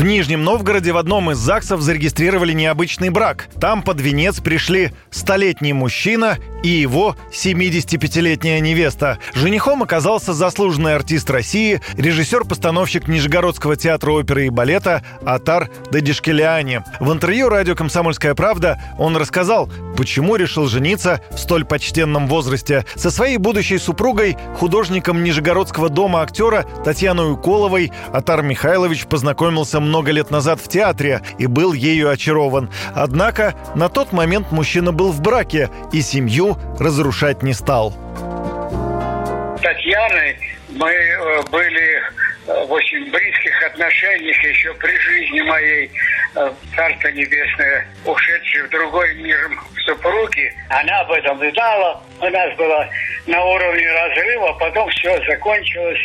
В Нижнем Новгороде в одном из ЗАГСов зарегистрировали необычный брак. Там под венец пришли столетний мужчина и его 75-летняя невеста. Женихом оказался заслуженный артист России, режиссер-постановщик Нижегородского театра оперы и балета Атар Дадишкелиани. В интервью радио «Комсомольская правда» он рассказал, почему решил жениться в столь почтенном возрасте. Со своей будущей супругой, художником Нижегородского дома актера Татьяной Уколовой, Атар Михайлович познакомился много лет назад в театре и был ею очарован. Однако на тот момент мужчина был в браке и семью разрушать не стал. Татьяной мы э, были в очень близких отношениях еще при жизни моей. Э, Царство Небесное, ушедшей в другой мир супруги. Она об этом знала. У нас было на уровне разрыва. Потом все закончилось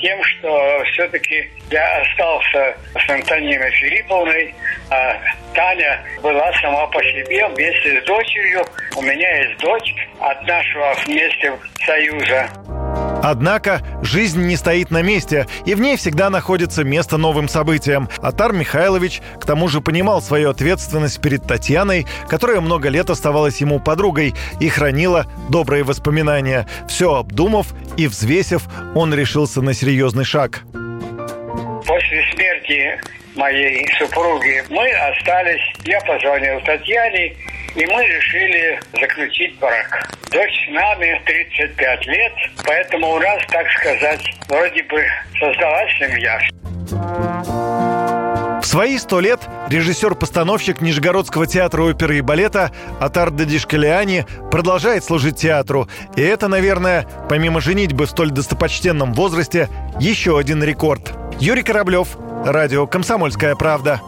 тем, что все-таки я остался с Антониной Филипповной. А Таня была сама по себе вместе с дочерью. У меня есть дочь от нашего вместе союза. Однако жизнь не стоит на месте, и в ней всегда находится место новым событиям. Атар Михайлович к тому же понимал свою ответственность перед Татьяной, которая много лет оставалась ему подругой и хранила добрые воспоминания. Все обдумав и взвесив, он решился на серьезный шаг. После смерти моей супруги мы остались, я позвонил Татьяне, и мы решили заключить брак. Дочь нами 35 лет, поэтому у нас, так сказать, вроде бы создалась семья. В свои сто лет режиссер-постановщик Нижегородского театра оперы и балета Атар Дадишкалиани продолжает служить театру. И это, наверное, помимо женитьбы в столь достопочтенном возрасте, еще один рекорд. Юрий Кораблев, Радио «Комсомольская правда».